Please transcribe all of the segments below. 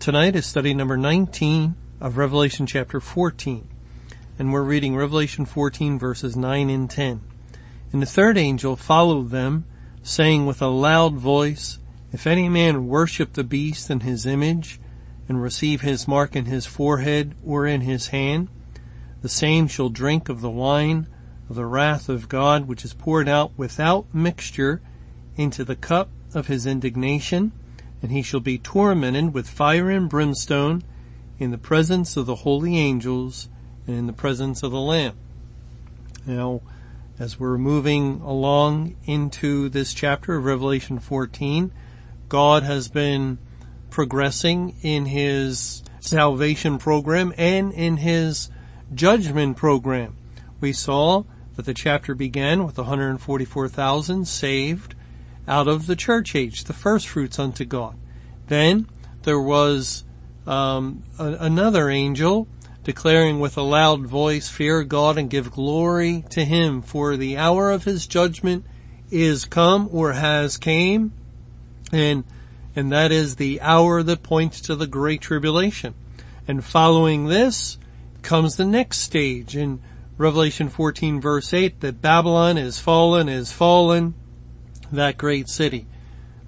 Tonight is study number 19 of Revelation chapter 14. And we're reading Revelation 14 verses 9 and 10. And the third angel followed them, saying with a loud voice, If any man worship the beast and his image, and receive his mark in his forehead or in his hand, the same shall drink of the wine of the wrath of God, which is poured out without mixture into the cup of his indignation, and he shall be tormented with fire and brimstone in the presence of the holy angels and in the presence of the Lamb. Now, as we're moving along into this chapter of Revelation 14, God has been progressing in his salvation program and in his judgment program. We saw that the chapter began with 144,000 saved out of the church age, the first fruits unto God. Then there was um, a, another angel declaring with a loud voice, fear God and give glory to him for the hour of his judgment is come or has came. And, and that is the hour that points to the great tribulation. And following this comes the next stage in Revelation 14 verse 8 that Babylon is fallen, is fallen, that great city,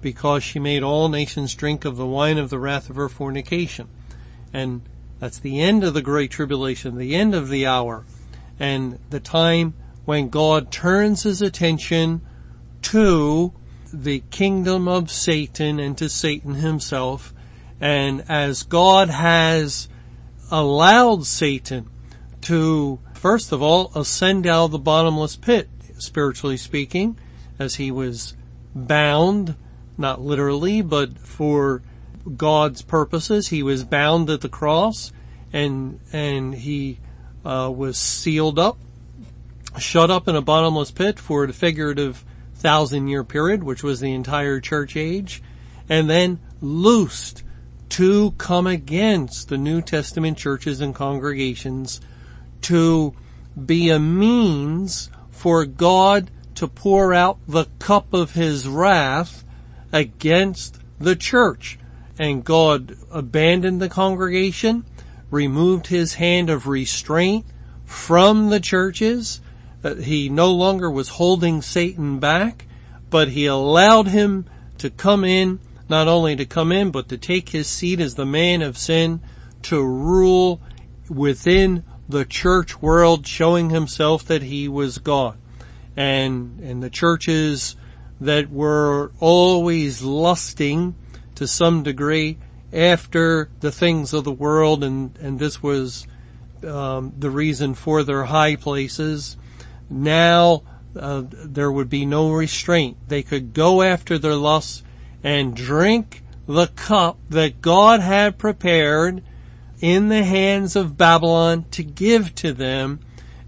because she made all nations drink of the wine of the wrath of her fornication. And that's the end of the great tribulation, the end of the hour, and the time when God turns his attention to the kingdom of Satan and to Satan himself. And as God has allowed Satan to, first of all, ascend out of the bottomless pit, spiritually speaking, as he was bound, not literally, but for God's purposes. He was bound at the cross and, and he, uh, was sealed up, shut up in a bottomless pit for the figurative thousand year period, which was the entire church age, and then loosed to come against the New Testament churches and congregations to be a means for God to pour out the cup of his wrath against the church. And God abandoned the congregation, removed his hand of restraint from the churches, that he no longer was holding Satan back, but he allowed him to come in, not only to come in, but to take his seat as the man of sin, to rule within the church world, showing himself that he was God and, and the churches that were always lusting to some degree after the things of the world and, and this was um, the reason for their high places. Now uh, there would be no restraint. They could go after their lusts and drink the cup that God had prepared in the hands of Babylon to give to them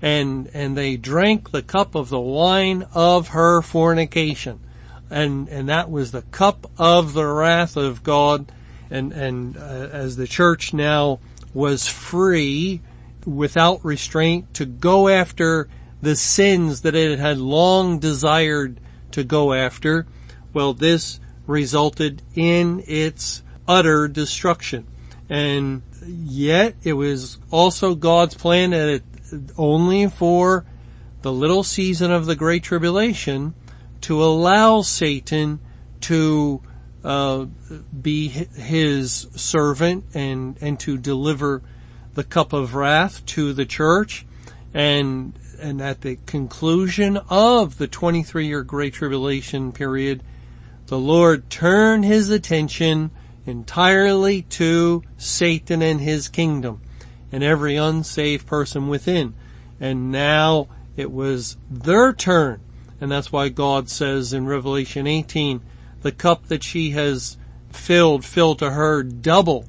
and, and they drank the cup of the wine of her fornication. And, and that was the cup of the wrath of God. And, and uh, as the church now was free without restraint to go after the sins that it had long desired to go after, well, this resulted in its utter destruction. And yet it was also God's plan that it only for the little season of the Great Tribulation to allow Satan to uh, be his servant and and to deliver the cup of wrath to the church. And and at the conclusion of the 23 year great tribulation period the lord turned his attention entirely to satan and his kingdom and every unsaved person within. And now it was their turn. And that's why God says in Revelation 18, the cup that she has filled, fill to her double.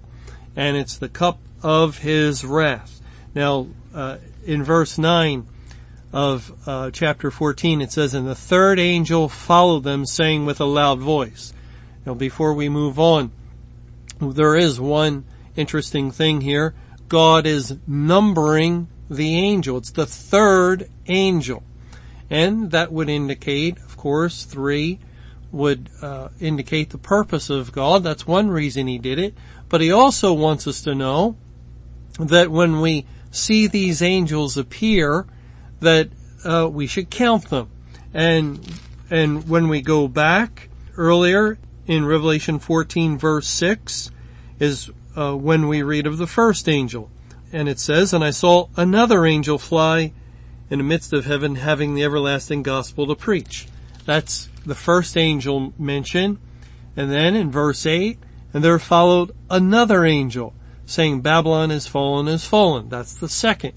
And it's the cup of his wrath. Now, uh, in verse 9 of uh, chapter 14, it says, And the third angel followed them, saying with a loud voice. Now, before we move on, there is one interesting thing here. God is numbering the angel. It's the third angel. And that would indicate, of course, three would uh, indicate the purpose of God. That's one reason he did it. But he also wants us to know that when we see these angels appear, that uh, we should count them. And and when we go back earlier in Revelation 14 verse 6 is uh, when we read of the first angel. And it says, And I saw another angel fly in the midst of heaven having the everlasting gospel to preach. That's the first angel mentioned. And then in verse 8, and there followed another angel saying Babylon is fallen is fallen. That's the second.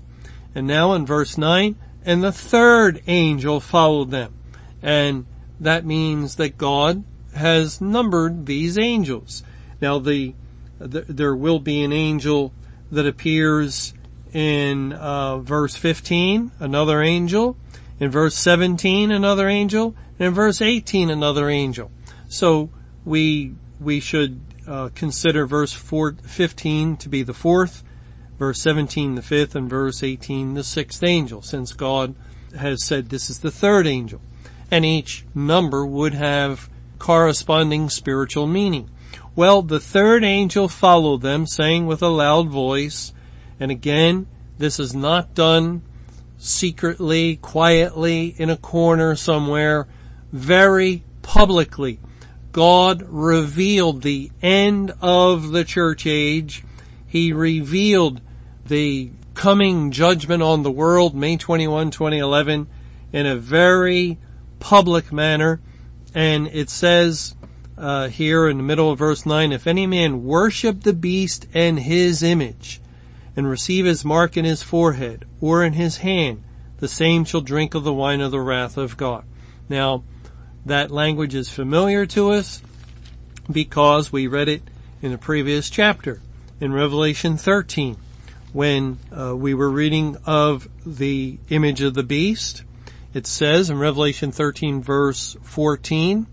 And now in verse 9, and the third angel followed them. And that means that God has numbered these angels. Now the, the there will be an angel that appears in uh, verse 15, another angel. In verse 17, another angel. And in verse 18, another angel. So we we should uh, consider verse four, 15 to be the fourth, verse 17 the fifth, and verse 18 the sixth angel, since God has said this is the third angel. And each number would have corresponding spiritual meaning. Well, the third angel followed them, saying with a loud voice, and again, this is not done secretly, quietly, in a corner somewhere, very publicly. God revealed the end of the church age. He revealed the coming judgment on the world, May 21, 2011, in a very public manner. And it says uh, here in the middle of verse 9, if any man worship the beast and his image, and receive his mark in his forehead or in his hand, the same shall drink of the wine of the wrath of God. Now, that language is familiar to us because we read it in the previous chapter in Revelation 13 when uh, we were reading of the image of the beast. It says in Revelation 13 verse 14,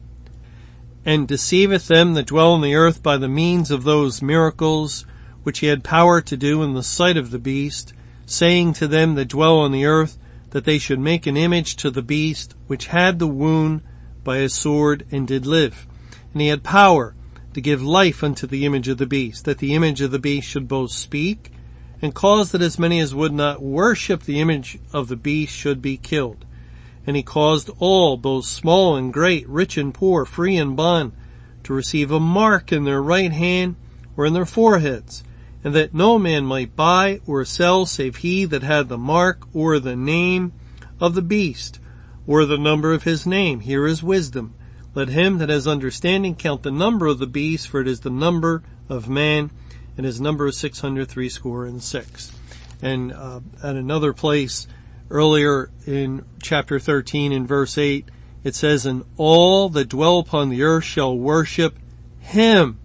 and deceiveth them that dwell on the earth by the means of those miracles which he had power to do in the sight of the beast, saying to them that dwell on the earth that they should make an image to the beast which had the wound by a sword and did live. And he had power to give life unto the image of the beast, that the image of the beast should both speak and cause that as many as would not worship the image of the beast should be killed. And he caused all, both small and great, rich and poor, free and bond, to receive a mark in their right hand or in their foreheads, and that no man might buy or sell save he that had the mark or the name of the beast, or the number of his name. Here is wisdom. Let him that has understanding count the number of the beast, for it is the number of man, and his number is six hundred three score and six. And uh, at another place earlier in chapter 13 in verse 8, it says, And all that dwell upon the earth shall worship him,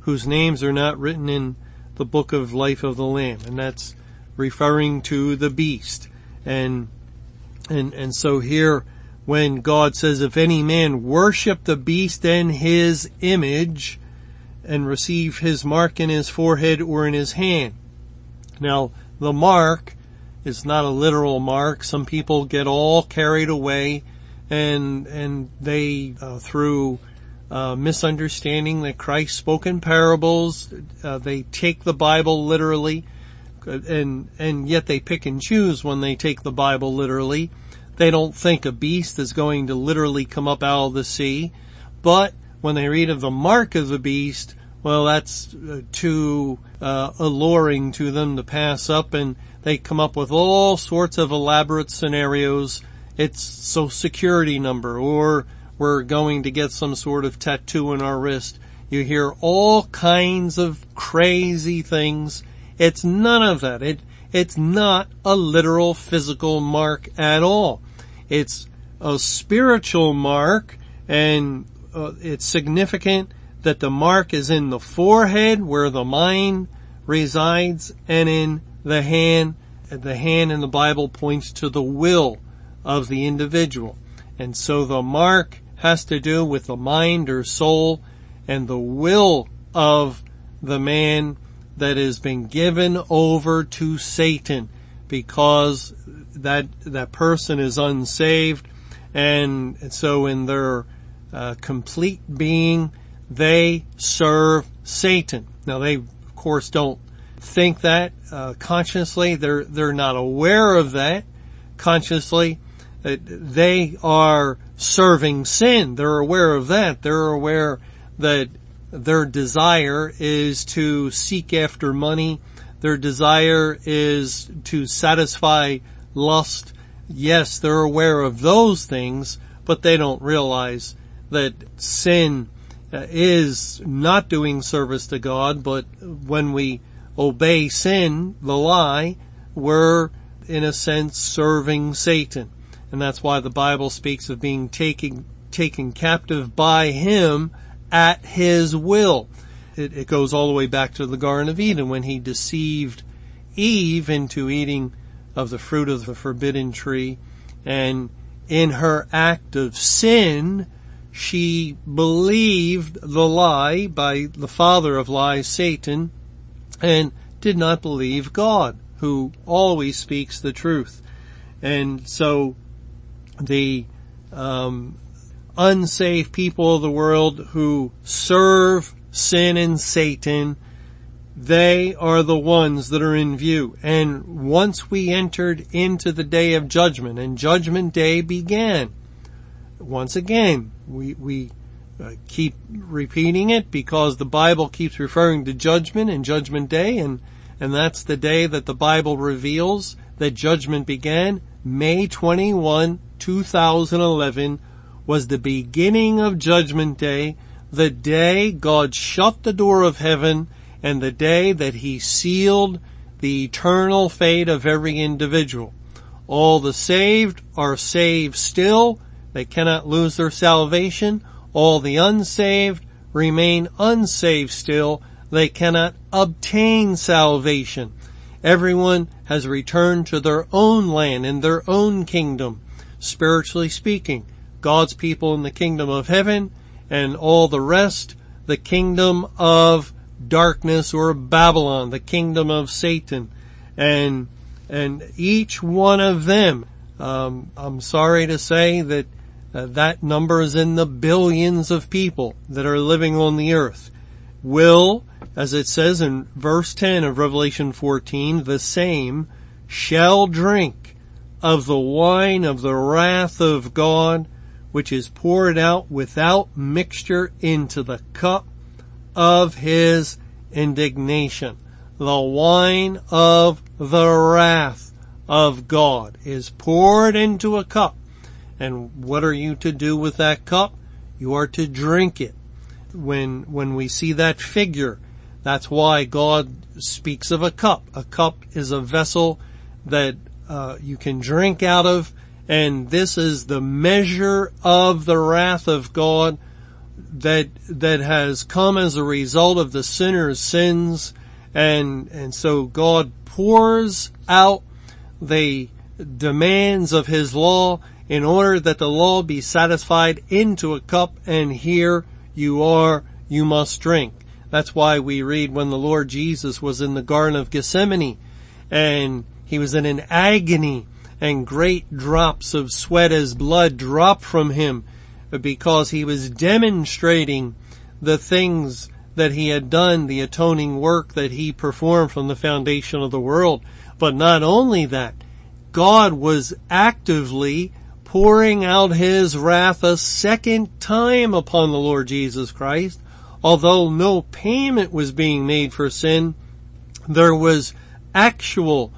whose names are not written in the book of life of the Lamb. And that's referring to the beast. And, and, and so here, when God says, if any man worship the beast and his image and receive his mark in his forehead or in his hand. Now, the mark is not a literal mark. Some people get all carried away and, and they, uh, through uh, misunderstanding that Christ spoke in parables. Uh, they take the Bible literally, and and yet they pick and choose when they take the Bible literally. They don't think a beast is going to literally come up out of the sea, but when they read of the mark of the beast, well, that's uh, too uh, alluring to them to pass up, and they come up with all sorts of elaborate scenarios. It's so security number, or we're going to get some sort of tattoo in our wrist. You hear all kinds of crazy things. It's none of that. It, it's not a literal physical mark at all. It's a spiritual mark and uh, it's significant that the mark is in the forehead where the mind resides and in the hand, the hand in the Bible points to the will of the individual. And so the mark has to do with the mind or soul and the will of the man that has been given over to Satan because that, that person is unsaved and so in their uh, complete being, they serve Satan. Now they, of course, don't think that uh, consciously. They're they're not aware of that consciously. Uh, they are serving sin. They're aware of that. They're aware that their desire is to seek after money. Their desire is to satisfy lust. Yes, they're aware of those things, but they don't realize that sin uh, is not doing service to God, but when we obey sin, the lie, we're in a sense serving Satan. And that's why the Bible speaks of being taken, taken captive by him at his will. It, it goes all the way back to the Garden of Eden when he deceived Eve into eating of the fruit of the forbidden tree and in her act of sin, she believed the lie by the father of lies, Satan, and did not believe God, who always speaks the truth. And so the um, unsaved people of the world who serve sin and Satan, they are the ones that are in view. And once we entered into the day of judgment and judgment day began, once again, we, we Uh, keep repeating it because the Bible keeps referring to judgment and judgment day and, and that's the day that the Bible reveals that judgment began. May 21, 2011 was the beginning of judgment day, the day God shut the door of heaven and the day that he sealed the eternal fate of every individual. All the saved are saved still they cannot lose their salvation. All the unsaved remain unsaved still. They cannot obtain salvation. Everyone has returned to their own land and their own kingdom, spiritually speaking. God's people in the kingdom of heaven and all the rest, the kingdom of darkness or Babylon, the kingdom of Satan. And, and each one of them, um, I'm sorry to say that uh, that number is in the billions of people that are living on the earth. Will, as it says in verse 10 of Revelation 14, the same shall drink of the wine of the wrath of God, which is poured out without mixture into the cup of his indignation. The wine of the wrath of God is poured into a cup and what are you to do with that cup? You are to drink it. When, when we see that figure, that's why God speaks of a cup. A cup is a vessel that uh, you can drink out of, and this is the measure of the wrath of God that that has come as a result of the sinner's sins, and and so God pours out the demands of His law in order that the law be satisfied into a cup and here you are, you must drink. That's why we read when the Lord Jesus was in the Garden of Gethsemane and he was in an agony and great drops of sweat as blood dropped from him because he was demonstrating the things that he had done, the atoning work that he performed from the foundation of the world. But not only that, God was actively pouring out his wrath a second time upon the Lord Jesus Christ. Although no payment was being made for sin, there was actual,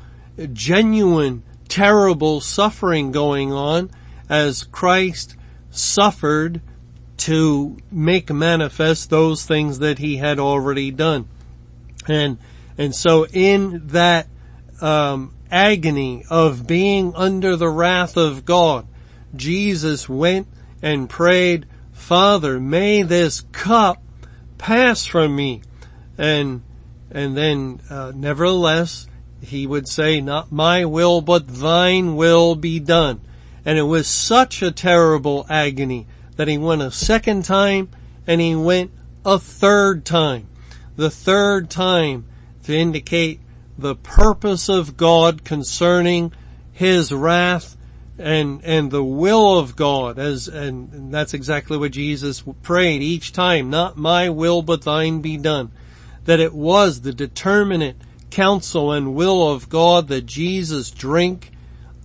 genuine, terrible suffering going on as Christ suffered to make manifest those things that he had already done. And, and so in that, um, agony of being under the wrath of God, Jesus went and prayed, Father, may this cup pass from me. And, and then, uh, nevertheless, he would say, not my will, but thine will be done. And it was such a terrible agony that he went a second time and he went a third time. The third time to indicate the purpose of God concerning his wrath and, and the will of God as, and, and that's exactly what Jesus prayed each time, not my will but thine be done. That it was the determinate counsel and will of God that Jesus drink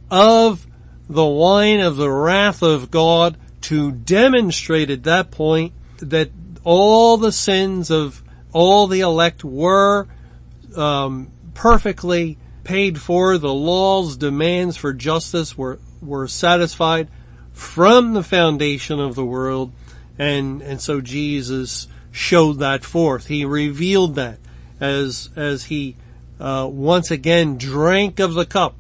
of the wine of the wrath of God to demonstrate at that point that all the sins of all the elect were um, perfectly paid for. The law's demands for justice were were satisfied from the foundation of the world, and and so Jesus showed that forth. He revealed that as as he uh, once again drank of the cup,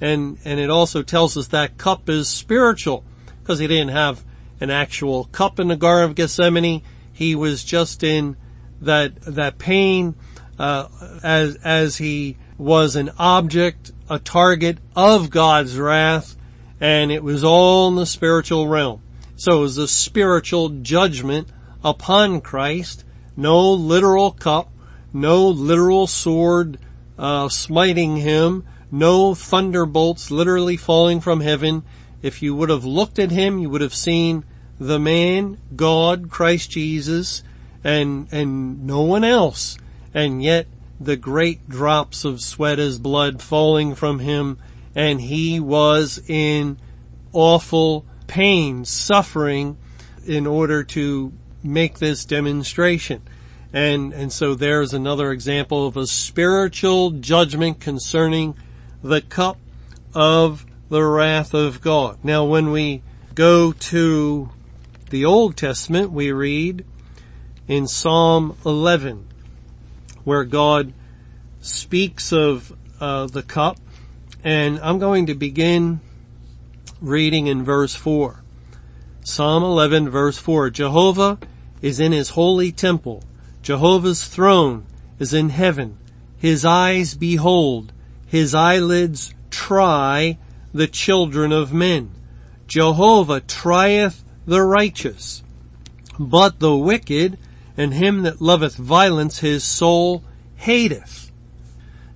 and and it also tells us that cup is spiritual because he didn't have an actual cup in the Garden of Gethsemane. He was just in that that pain uh, as as he was an object, a target of God's wrath, and it was all in the spiritual realm. So it was a spiritual judgment upon Christ. No literal cup, no literal sword uh, smiting him, no thunderbolts literally falling from heaven. If you would have looked at him, you would have seen the man, God, Christ Jesus, and and no one else. And yet the great drops of sweat as blood falling from him and he was in awful pain, suffering in order to make this demonstration. And, and so there's another example of a spiritual judgment concerning the cup of the wrath of God. Now when we go to the Old Testament, we read in Psalm 11, where God speaks of uh, the cup, and I'm going to begin reading in verse 4. Psalm 11 verse 4, Jehovah is in his holy temple. Jehovah's throne is in heaven. His eyes behold, his eyelids try the children of men. Jehovah trieth the righteous, but the wicked and him that loveth violence his soul hateth.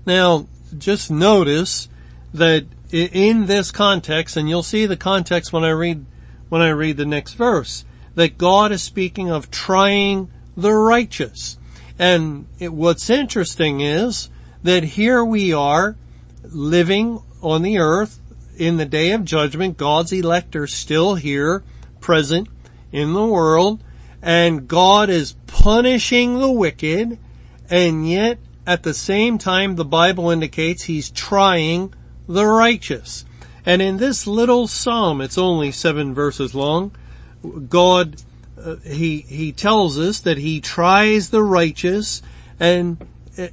Now, just notice that in this context, and you'll see the context when I read, when I read the next verse, that God is speaking of trying the righteous. And it, what's interesting is that here we are living on the earth in the day of judgment. God's elect are still here, present in the world, and God is punishing the wicked, and yet at the same time the Bible indicates he's trying the righteous. And in this little psalm, it's only seven verses long, God, uh, he, he tells us that he tries the righteous and,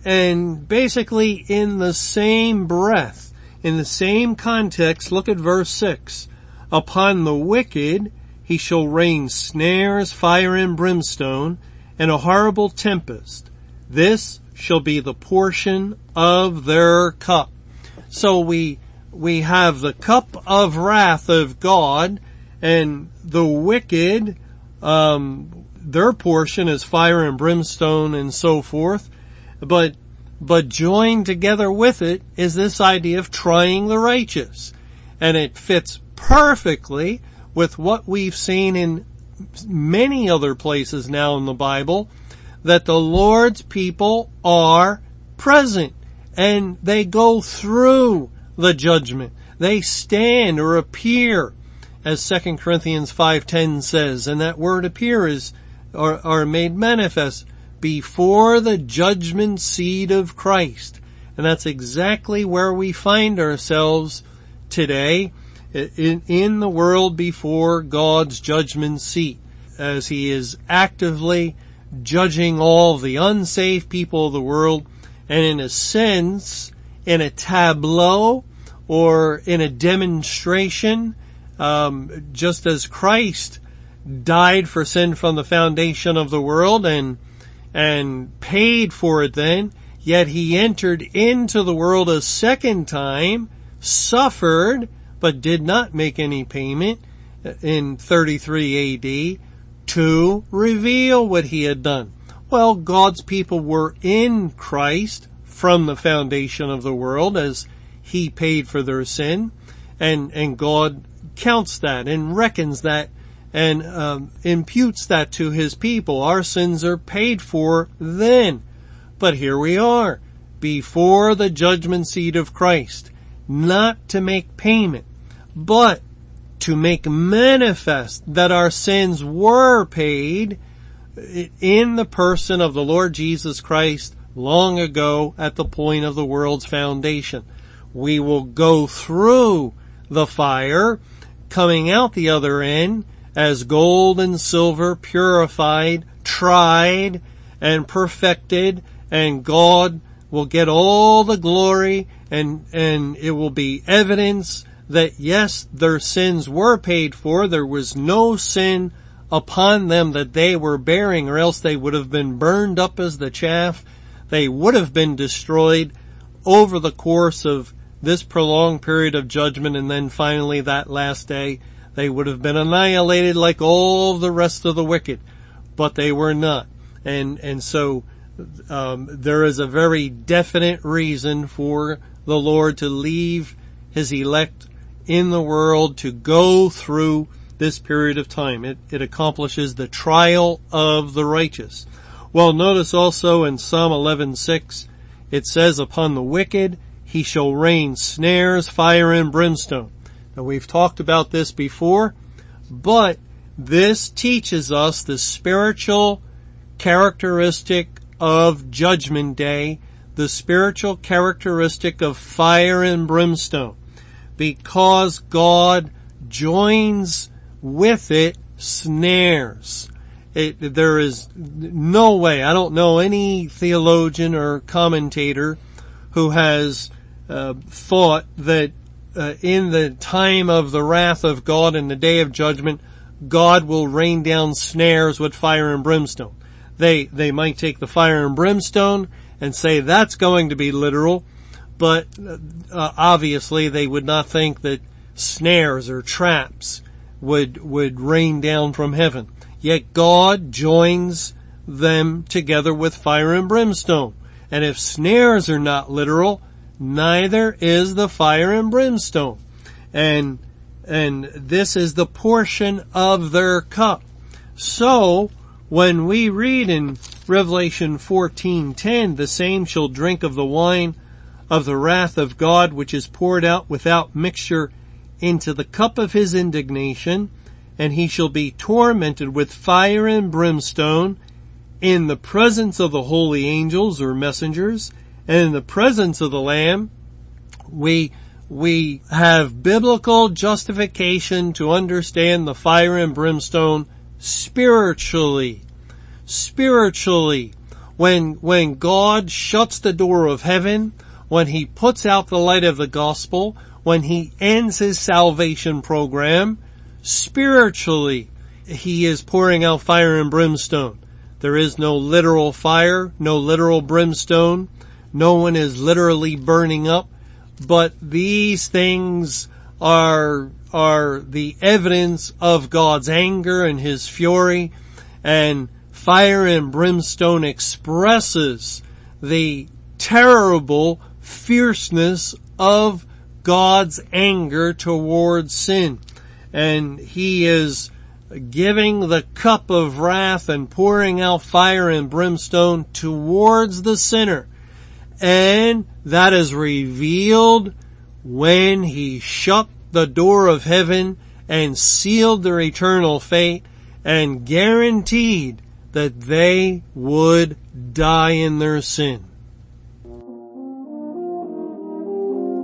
and basically in the same breath, in the same context, look at verse six. Upon the wicked he shall rain snares, fire and brimstone, and a horrible tempest. This shall be the portion of their cup. So we, we have the cup of wrath of God and the wicked, um, their portion is fire and brimstone and so forth. But, but joined together with it is this idea of trying the righteous. And it fits perfectly with what we've seen in many other places now in the Bible, that the Lord's people are present and they go through the judgment. They stand or appear as 2 Corinthians 5.10 says, and that word appear is, are, are made manifest before the judgment seat of Christ. And that's exactly where we find ourselves today in, in the world before God's judgment seat as he is actively judging all the unsafe people of the world and in a sense, in a tableau or in a demonstration, um, just as Christ died for sin from the foundation of the world and and paid for it then, Yet he entered into the world a second time, suffered, but did not make any payment in 33 AD to reveal what he had done. Well, God's people were in Christ from the foundation of the world as he paid for their sin and, and God counts that and reckons that and um, imputes that to his people. Our sins are paid for then. But here we are, before the judgment seat of Christ, not to make payment, but to make manifest that our sins were paid in the person of the Lord Jesus Christ long ago at the point of the world's foundation. We will go through the fire, coming out the other end as gold and silver purified, tried, and perfected, and God will get all the glory and, and it will be evidence that yes, their sins were paid for. There was no sin upon them that they were bearing or else they would have been burned up as the chaff. They would have been destroyed over the course of this prolonged period of judgment and then finally that last day they would have been annihilated like all the rest of the wicked, but they were not. And, and so, um, there is a very definite reason for the Lord to leave his elect in the world to go through this period of time. It, it accomplishes the trial of the righteous. Well, notice also in Psalm 11:6, it says, "Upon the wicked he shall rain snares, fire, and brimstone." Now we've talked about this before, but this teaches us the spiritual characteristic of Judgment Day, the spiritual characteristic of fire and brimstone, because God joins with it snares. It, there is no way, I don't know any theologian or commentator who has uh, thought that uh, in the time of the wrath of God and the day of judgment, God will rain down snares with fire and brimstone. They, they might take the fire and brimstone and say that's going to be literal, but uh, obviously they would not think that snares or traps would, would rain down from heaven. Yet God joins them together with fire and brimstone. And if snares are not literal, neither is the fire and brimstone. And, and this is the portion of their cup. So, when we read in Revelation 14:10, the same shall drink of the wine of the wrath of God which is poured out without mixture into the cup of his indignation, and he shall be tormented with fire and brimstone in the presence of the holy angels or messengers, and in the presence of the Lamb, we, we have biblical justification to understand the fire and brimstone spiritually. Spiritually. When, when God shuts the door of heaven, when he puts out the light of the gospel, when he ends his salvation program, spiritually, he is pouring out fire and brimstone. There is no literal fire, no literal brimstone. No one is literally burning up, but these things are, are the evidence of God's anger and His fury and fire and brimstone expresses the terrible fierceness of God's anger towards sin. And He is giving the cup of wrath and pouring out fire and brimstone towards the sinner and that is revealed when he shut the door of heaven and sealed their eternal fate and guaranteed that they would die in their sin.